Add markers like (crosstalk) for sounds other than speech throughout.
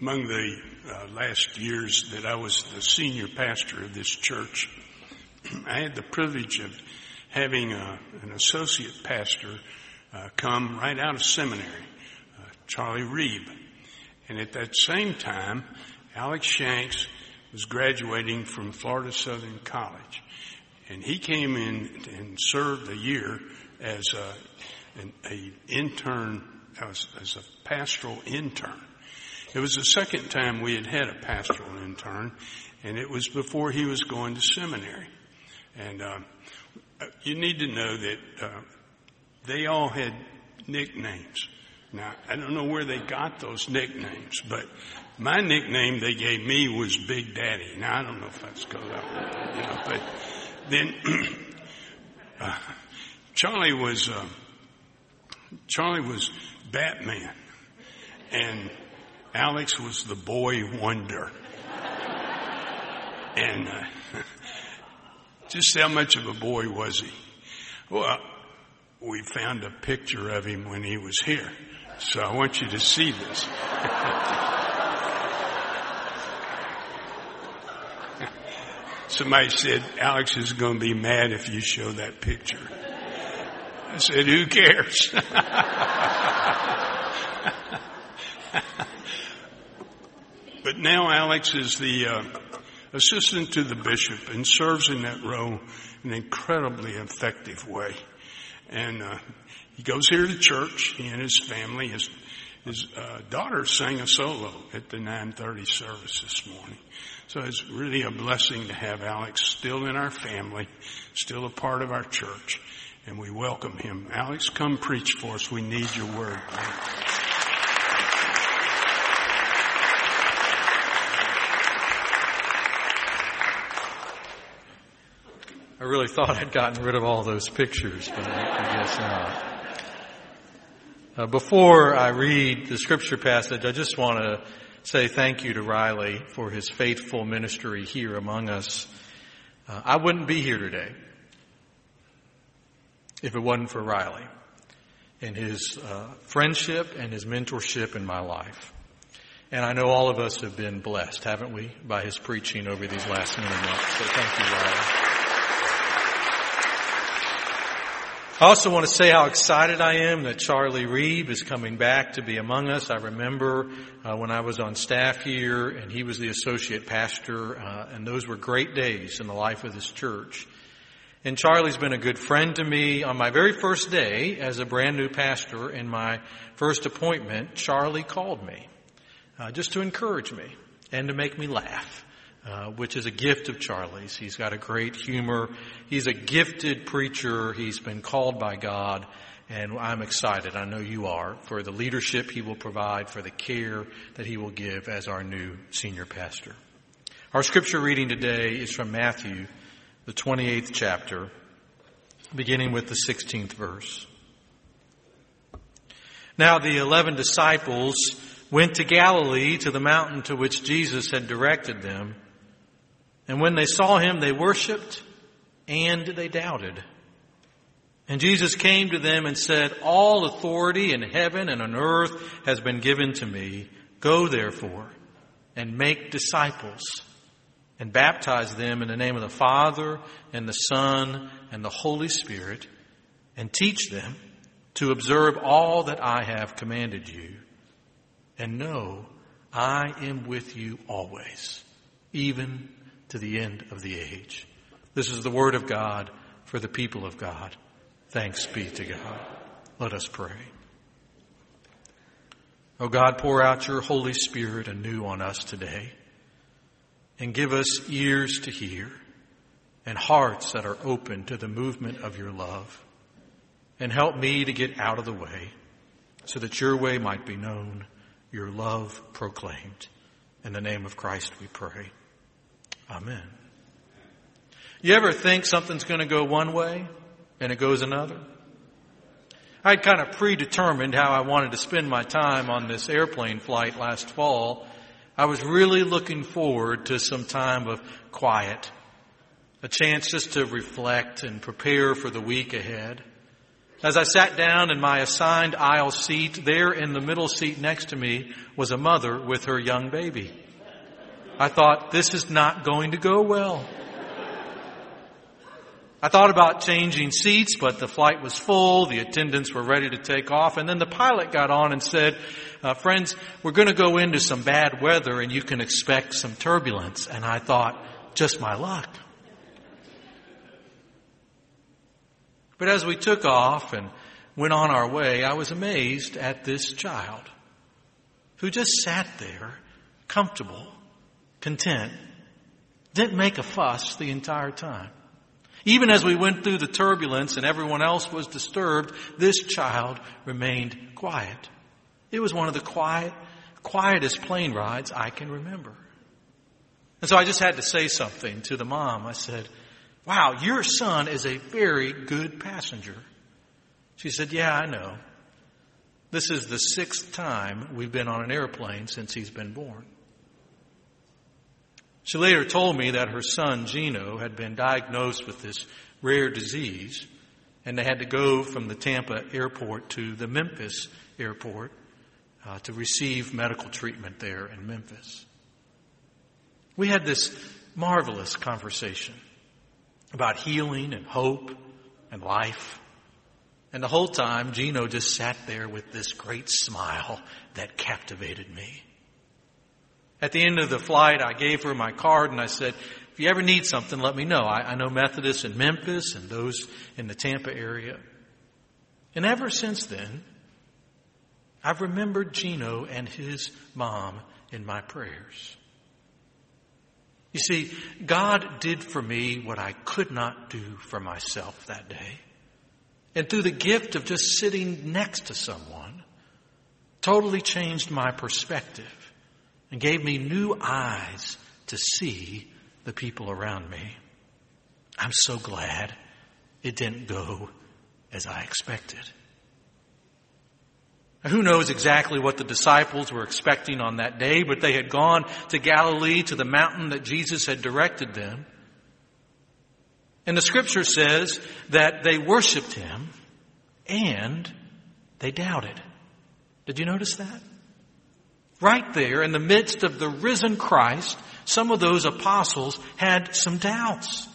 Among the uh, last years that I was the senior pastor of this church, (clears throat) I had the privilege of having a, an associate pastor uh, come right out of seminary, uh, Charlie Reeb. And at that same time, Alex Shanks was graduating from Florida Southern College. And he came in and served a year as a, an a intern, as, as a pastoral intern. It was the second time we had had a pastoral intern, and it was before he was going to seminary. And uh, you need to know that uh, they all had nicknames. Now, I don't know where they got those nicknames, but my nickname they gave me was Big Daddy. Now, I don't know if that's good, you know, but then (clears throat) uh, Charlie was uh, Charlie was Batman, and Alex was the boy wonder, and uh, (laughs) just how much of a boy was he? Well, we found a picture of him when he was here. So I want you to see this. (laughs) Somebody said, Alex is going to be mad if you show that picture. I said, who cares? (laughs) but now Alex is the uh, assistant to the bishop and serves in that role in an incredibly effective way. And uh, he goes here to church. He and his family, his his uh, daughter sang a solo at the 9:30 service this morning. So it's really a blessing to have Alex still in our family, still a part of our church, and we welcome him. Alex, come preach for us. We need your word. Really thought I'd gotten rid of all those pictures, but I guess not. Uh, before I read the scripture passage, I just want to say thank you to Riley for his faithful ministry here among us. Uh, I wouldn't be here today if it wasn't for Riley and his uh, friendship and his mentorship in my life. And I know all of us have been blessed, haven't we, by his preaching over these last many months. So thank you, Riley. I also want to say how excited I am that Charlie Reeb is coming back to be among us. I remember uh, when I was on staff here and he was the associate pastor, uh, and those were great days in the life of this church. And Charlie's been a good friend to me. On my very first day as a brand new pastor in my first appointment, Charlie called me uh, just to encourage me and to make me laugh. Uh, which is a gift of Charlie's. He's got a great humor. He's a gifted preacher. He's been called by God. And I'm excited, I know you are, for the leadership he will provide, for the care that he will give as our new senior pastor. Our scripture reading today is from Matthew, the 28th chapter, beginning with the 16th verse. Now the eleven disciples went to Galilee to the mountain to which Jesus had directed them. And when they saw him, they worshiped and they doubted. And Jesus came to them and said, All authority in heaven and on earth has been given to me. Go therefore and make disciples and baptize them in the name of the Father and the Son and the Holy Spirit and teach them to observe all that I have commanded you. And know I am with you always, even to the end of the age. This is the word of God for the people of God. Thanks be to God. Let us pray. Oh God, pour out your Holy Spirit anew on us today and give us ears to hear and hearts that are open to the movement of your love. And help me to get out of the way so that your way might be known, your love proclaimed. In the name of Christ we pray. Amen. You ever think something's going to go one way and it goes another? I'd kind of predetermined how I wanted to spend my time on this airplane flight last fall. I was really looking forward to some time of quiet, a chance just to reflect and prepare for the week ahead. As I sat down in my assigned aisle seat, there in the middle seat next to me was a mother with her young baby. I thought, this is not going to go well. I thought about changing seats, but the flight was full. The attendants were ready to take off. And then the pilot got on and said, uh, friends, we're going to go into some bad weather and you can expect some turbulence. And I thought, just my luck. But as we took off and went on our way, I was amazed at this child who just sat there, comfortable, content, didn't make a fuss the entire time. Even as we went through the turbulence and everyone else was disturbed, this child remained quiet. It was one of the quiet, quietest plane rides I can remember. And so I just had to say something to the mom. I said, wow, your son is a very good passenger. She said, yeah, I know. This is the sixth time we've been on an airplane since he's been born. She later told me that her son, Gino, had been diagnosed with this rare disease, and they had to go from the Tampa airport to the Memphis airport uh, to receive medical treatment there in Memphis. We had this marvelous conversation about healing and hope and life. And the whole time, Gino just sat there with this great smile that captivated me. At the end of the flight, I gave her my card and I said, if you ever need something, let me know. I, I know Methodists in Memphis and those in the Tampa area. And ever since then, I've remembered Gino and his mom in my prayers. You see, God did for me what I could not do for myself that day. And through the gift of just sitting next to someone, totally changed my perspective and gave me new eyes to see the people around me. I'm so glad it didn't go as I expected. Now, Who knows exactly what the disciples were expecting on that day, but they had gone to Galilee to the mountain that Jesus had directed them. And the scripture says that they worshiped him and they doubted. Did you notice that? Right there in the midst of the risen Christ, some of those apostles had some doubts.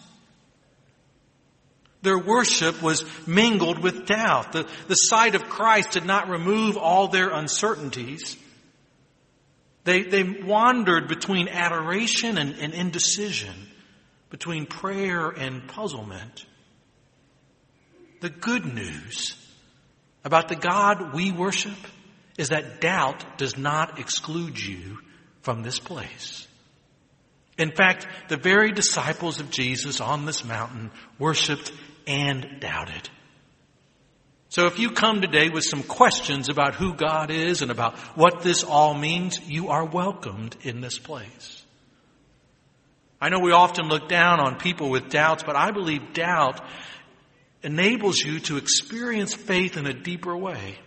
Their worship was mingled with doubt. The, the sight of Christ did not remove all their uncertainties. They, they wandered between adoration and, and indecision, between prayer and puzzlement. The good news about the God we worship is that doubt does not exclude you from this place. In fact, the very disciples of Jesus on this mountain worshiped and doubted. So if you come today with some questions about who God is and about what this all means, you are welcomed in this place. I know we often look down on people with doubts, but I believe doubt enables you to experience faith in a deeper way.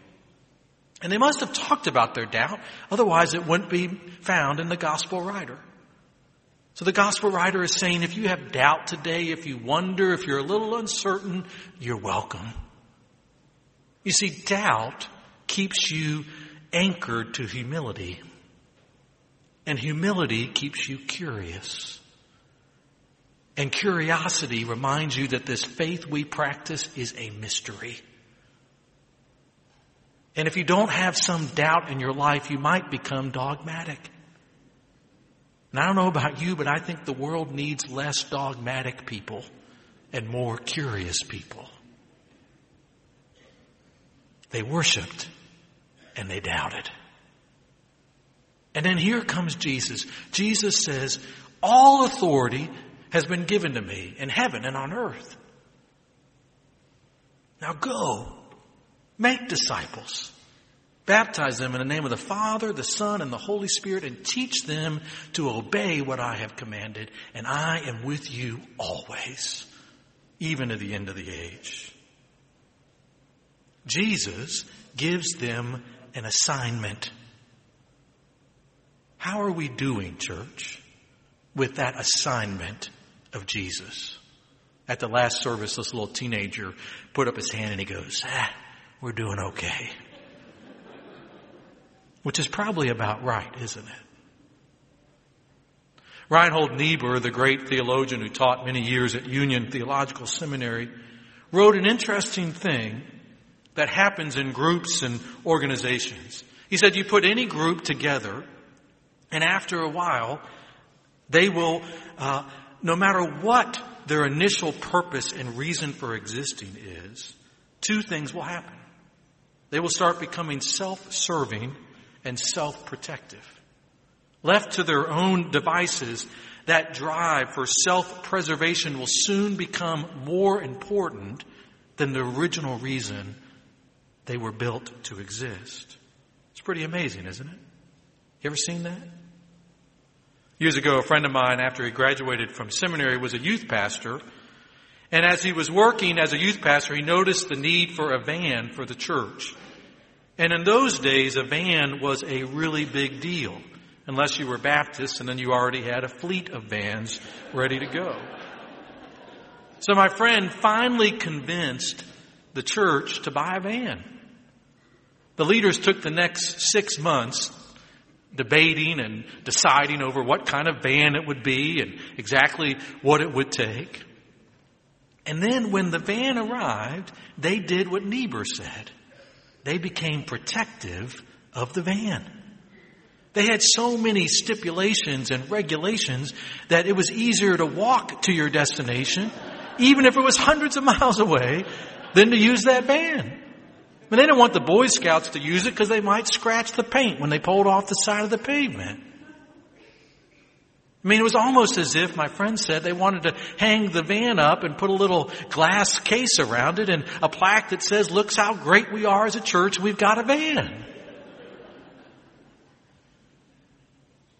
And they must have talked about their doubt, otherwise it wouldn't be found in the gospel writer. So the gospel writer is saying if you have doubt today, if you wonder, if you're a little uncertain, you're welcome. You see, doubt keeps you anchored to humility. And humility keeps you curious. And curiosity reminds you that this faith we practice is a mystery. And if you don't have some doubt in your life, you might become dogmatic. And I don't know about you, but I think the world needs less dogmatic people and more curious people. They worshiped and they doubted. And then here comes Jesus. Jesus says, all authority has been given to me in heaven and on earth. Now go Make disciples. Baptize them in the name of the Father, the Son, and the Holy Spirit, and teach them to obey what I have commanded. And I am with you always, even to the end of the age. Jesus gives them an assignment. How are we doing, church, with that assignment of Jesus? At the last service, this little teenager put up his hand and he goes, ah, we're doing okay. Which is probably about right, isn't it? Reinhold Niebuhr, the great theologian who taught many years at Union Theological Seminary, wrote an interesting thing that happens in groups and organizations. He said you put any group together and after a while, they will, uh, no matter what their initial purpose and reason for existing is, two things will happen. They will start becoming self-serving and self-protective. Left to their own devices, that drive for self-preservation will soon become more important than the original reason they were built to exist. It's pretty amazing, isn't it? You ever seen that? Years ago, a friend of mine, after he graduated from seminary, was a youth pastor. And as he was working as a youth pastor, he noticed the need for a van for the church. And in those days, a van was a really big deal, unless you were Baptist and then you already had a fleet of vans ready to go. So my friend finally convinced the church to buy a van. The leaders took the next six months debating and deciding over what kind of van it would be and exactly what it would take. And then when the van arrived, they did what Niebuhr said. They became protective of the van. They had so many stipulations and regulations that it was easier to walk to your destination, even if it was hundreds of miles away, than to use that van. But they didn't want the Boy Scouts to use it because they might scratch the paint when they pulled off the side of the pavement. I mean, it was almost as if, my friend said, they wanted to hang the van up and put a little glass case around it and a plaque that says, looks how great we are as a church, we've got a van.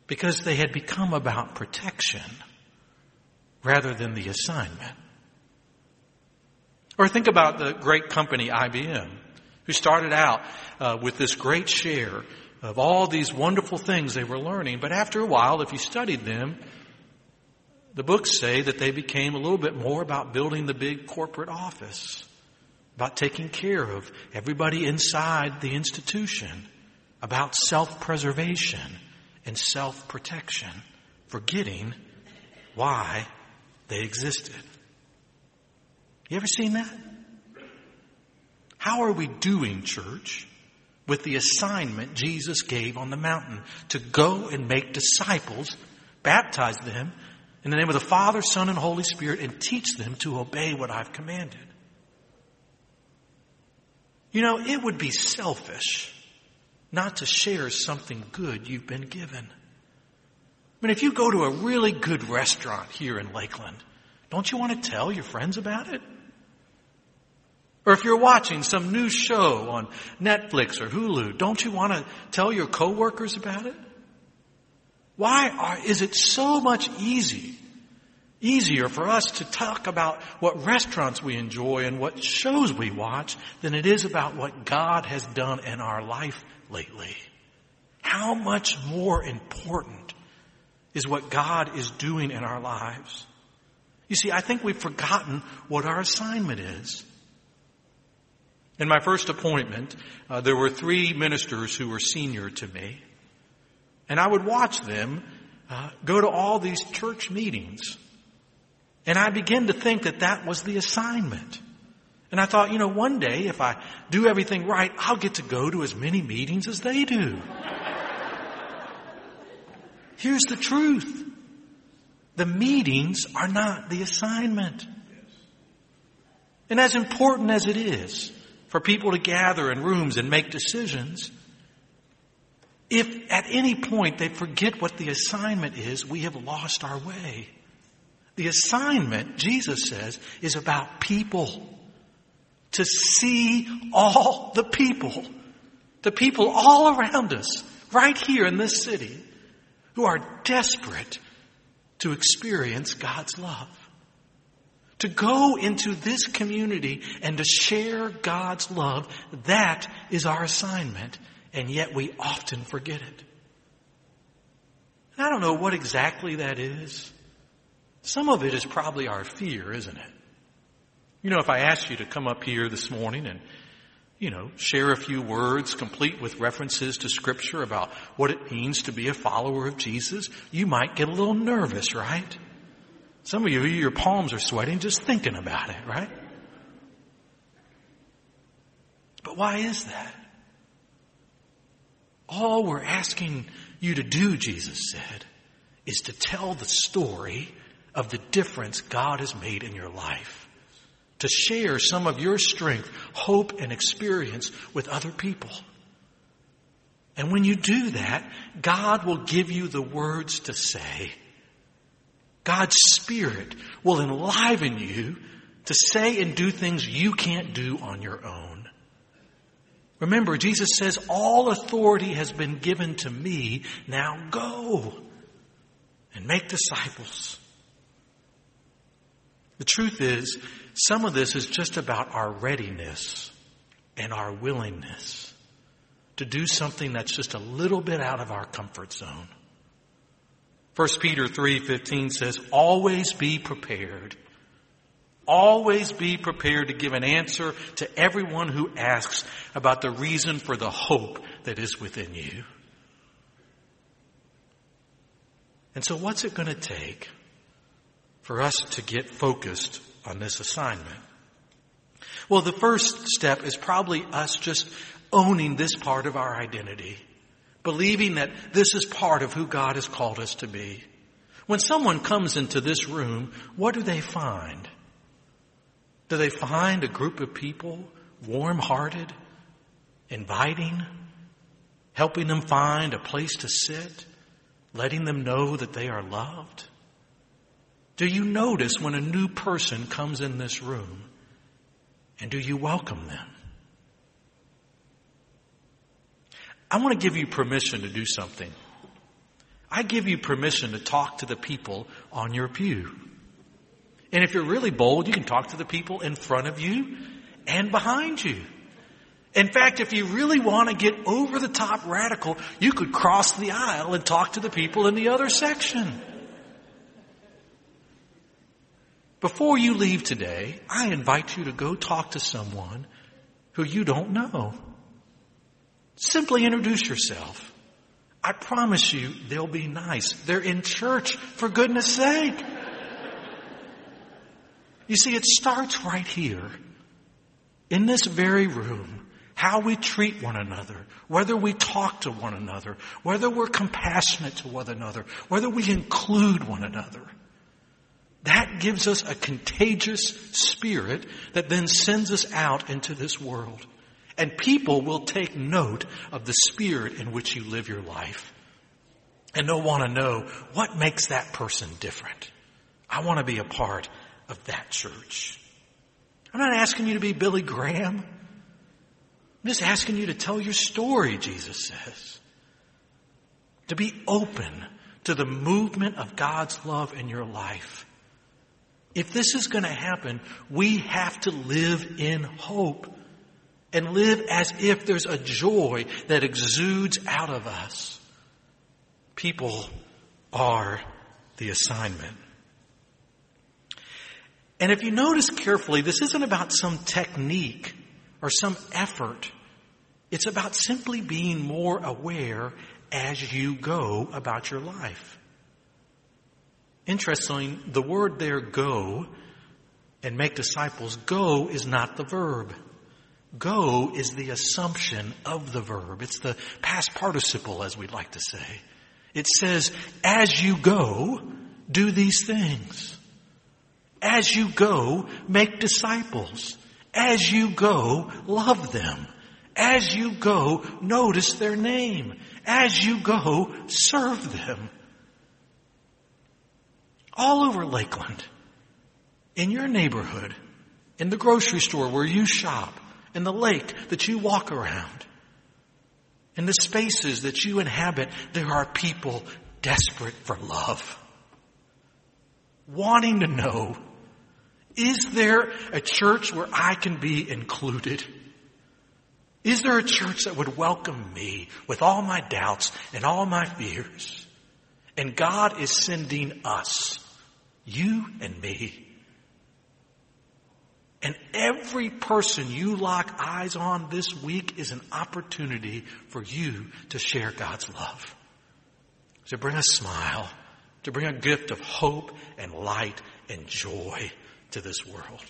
Because they had become about protection rather than the assignment. Or think about the great company IBM who started out uh, with this great share of all these wonderful things they were learning. But after a while, if you studied them, the books say that they became a little bit more about building the big corporate office, about taking care of everybody inside the institution, about self-preservation and self-protection, forgetting why they existed. You ever seen that? How are we doing, church, with the assignment Jesus gave on the mountain to go and make disciples, baptize them in the name of the Father, Son, and Holy Spirit, and teach them to obey what I've commanded? You know, it would be selfish not to share something good you've been given. I mean, if you go to a really good restaurant here in Lakeland, don't you want to tell your friends about it? Or if you're watching some new show on Netflix or Hulu, don't you want to tell your coworkers about it? Why are, is it so much easy, easier for us to talk about what restaurants we enjoy and what shows we watch than it is about what God has done in our life lately? How much more important is what God is doing in our lives? You see, I think we've forgotten what our assignment is. In my first appointment, uh, there were three ministers who were senior to me, and I would watch them uh, go to all these church meetings. And I began to think that that was the assignment. And I thought, you know, one day if I do everything right, I'll get to go to as many meetings as they do. Here's the truth. The meetings are not the assignment. And as important as it is for people to gather in rooms and make decisions. If at any point they forget what the assignment is, we have lost our way. The assignment, Jesus says, is about people. To see all the people, the people all around us, right here in this city, who are desperate to experience God's love to go into this community and to share God's love, that is our assignment, and yet we often forget it. I don't know what exactly that is. Some of it is probably our fear, isn't it? You know, if I asked you to come up here this morning and, you know, share a few words complete with references to scripture about what it means to be a follower of Jesus, you might get a little nervous, right? Some of you, your palms are sweating just thinking about it, right? But why is that? All we're asking you to do, Jesus said, is to tell the story of the difference God has made in your life. To share some of your strength, hope, and experience with other people. And when you do that, God will give you the words to say. God's Spirit will enliven you to say and do things you can't do on your own. Remember, Jesus says, all authority has been given to me. Now go and make disciples. The truth is, some of this is just about our readiness and our willingness to do something that's just a little bit out of our comfort zone. 1 Peter 3:15 says, "Always be prepared Always be prepared to give an answer to everyone who asks about the reason for the hope that is within you. And so what's it going to take for us to get focused on this assignment? Well, the first step is probably us just owning this part of our identity, believing that this is part of who God has called us to be. When someone comes into this room, what do they find? Do they find a group of people warm hearted, inviting, helping them find a place to sit, letting them know that they are loved? Do you notice when a new person comes in this room and do you welcome them? I want to give you permission to do something. I give you permission to talk to the people on your pew. And if you're really bold, you can talk to the people in front of you and behind you. In fact, if you really want to get over the top radical, you could cross the aisle and talk to the people in the other section. Before you leave today, I invite you to go talk to someone who you don't know. Simply introduce yourself. I promise you they'll be nice. They're in church, for goodness sake. You see, it starts right here in this very room. How we treat one another, whether we talk to one another, whether we're compassionate to one another, whether we include one another. That gives us a contagious spirit that then sends us out into this world. And people will take note of the spirit in which you live your life. And they'll want to know what makes that person different. I want to be a part of that church. I'm not asking you to be Billy Graham. I'm just asking you to tell your story, Jesus says. To be open to the movement of God's love in your life. If this is going to happen, we have to live in hope and live as if there's a joy that exudes out of us. People are the assignment. And if you notice carefully, this isn't about some technique or some effort. It's about simply being more aware as you go about your life. Interestingly, the word there, go, and make disciples, go is not the verb. Go is the assumption of the verb. It's the past participle, as we'd like to say. It says, as you go, do these things. As you go, make disciples. As you go, love them. As you go, notice their name. As you go, serve them. All over Lakeland, in your neighborhood, in the grocery store where you shop, in the lake that you walk around, in the spaces that you inhabit, there are people desperate for love. Wanting to know is there a church where I can be included? Is there a church that would welcome me with all my doubts and all my fears? And God is sending us, you and me. And every person you lock eyes on this week is an opportunity for you to share God's love. To bring a smile, to bring a gift of hope and light and joy to this world.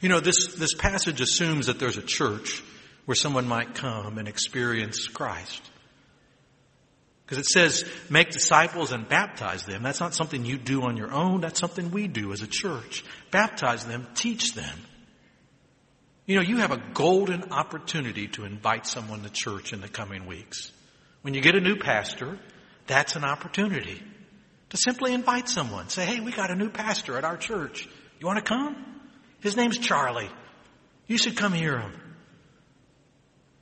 You know, this, this passage assumes that there's a church where someone might come and experience Christ. Because it says, make disciples and baptize them. That's not something you do on your own. That's something we do as a church. Baptize them, teach them. You know, you have a golden opportunity to invite someone to church in the coming weeks. When you get a new pastor, that's an opportunity to simply invite someone. Say, hey, we got a new pastor at our church. You want to come? His name's Charlie. You should come hear him.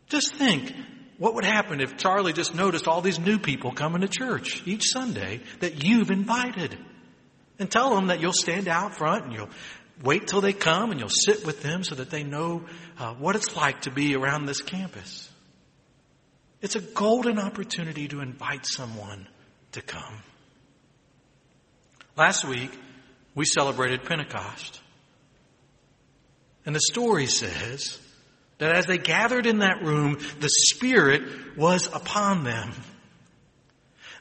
Just think, what would happen if Charlie just noticed all these new people coming to church each Sunday that you've invited? And tell them that you'll stand out front and you'll wait till they come and you'll sit with them so that they know uh, what it's like to be around this campus. It's a golden opportunity to invite someone to come. Last week, we celebrated Pentecost. And the story says that as they gathered in that room, the Spirit was upon them.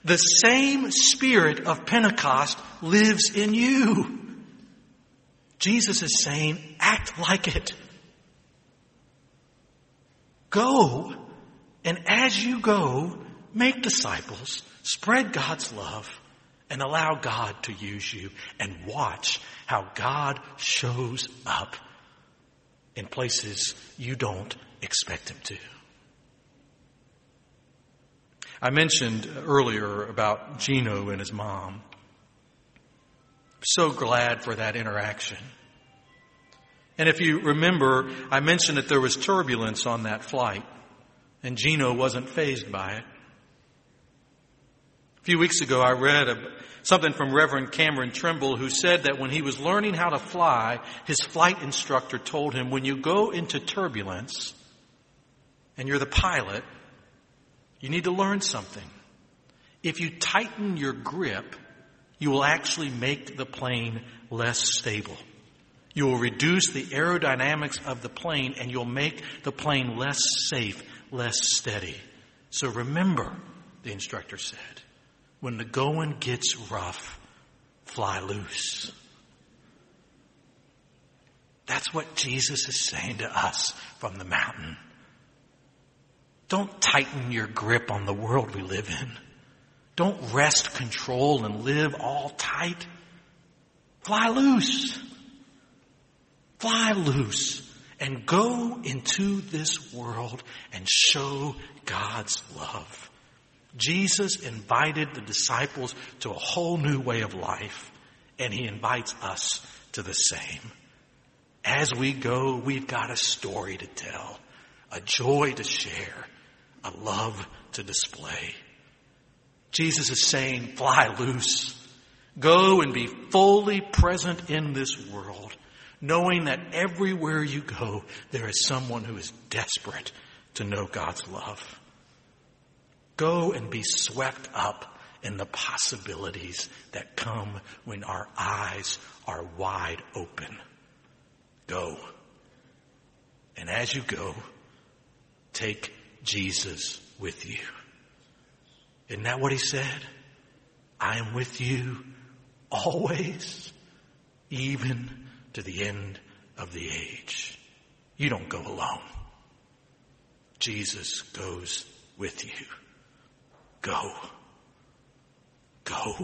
The same Spirit of Pentecost lives in you. Jesus is saying, act like it. Go, and as you go, make disciples, spread God's love, and allow God to use you, and watch how God shows up in places you don't expect him to. I mentioned earlier about Gino and his mom. So glad for that interaction. And if you remember, I mentioned that there was turbulence on that flight, and Gino wasn't fazed by it. A few weeks ago, I read a, something from Reverend Cameron Trimble who said that when he was learning how to fly, his flight instructor told him, when you go into turbulence and you're the pilot, you need to learn something. If you tighten your grip, you will actually make the plane less stable. You will reduce the aerodynamics of the plane and you'll make the plane less safe, less steady. So remember, the instructor said, when the going gets rough, fly loose. That's what Jesus is saying to us from the mountain. Don't tighten your grip on the world we live in. Don't wrest control and live all tight. Fly loose. Fly loose and go into this world and show God's love. Jesus invited the disciples to a whole new way of life, and he invites us to the same. As we go, we've got a story to tell, a joy to share, a love to display. Jesus is saying, fly loose. Go and be fully present in this world, knowing that everywhere you go, there is someone who is desperate to know God's love. Go and be swept up in the possibilities that come when our eyes are wide open. Go. And as you go, take Jesus with you. Isn't that what he said? I am with you always, even to the end of the age. You don't go alone. Jesus goes with you. Go. Go.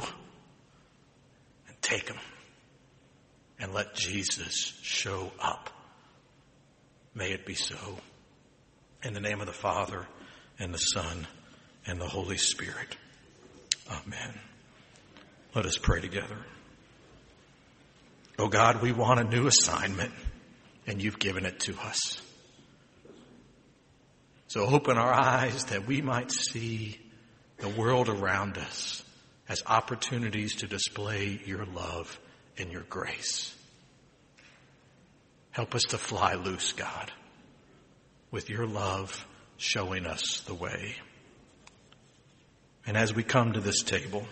And take them. And let Jesus show up. May it be so. In the name of the Father and the Son and the Holy Spirit. Amen. Let us pray together. Oh God, we want a new assignment and you've given it to us. So open our eyes that we might see the world around us as opportunities to display your love and your grace. Help us to fly loose, God, with your love showing us the way. And as we come to this table,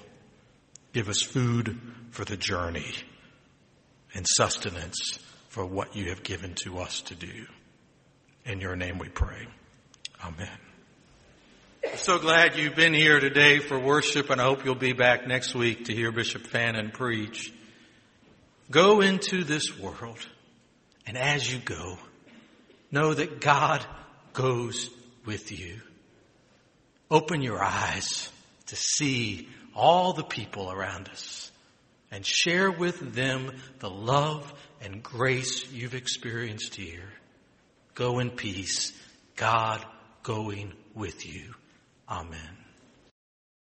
give us food for the journey and sustenance for what you have given to us to do. In your name we pray. Amen. So glad you've been here today for worship and I hope you'll be back next week to hear Bishop Fannin preach. Go into this world and as you go, know that God goes with you. Open your eyes to see all the people around us and share with them the love and grace you've experienced here. Go in peace, God going with you. Amen.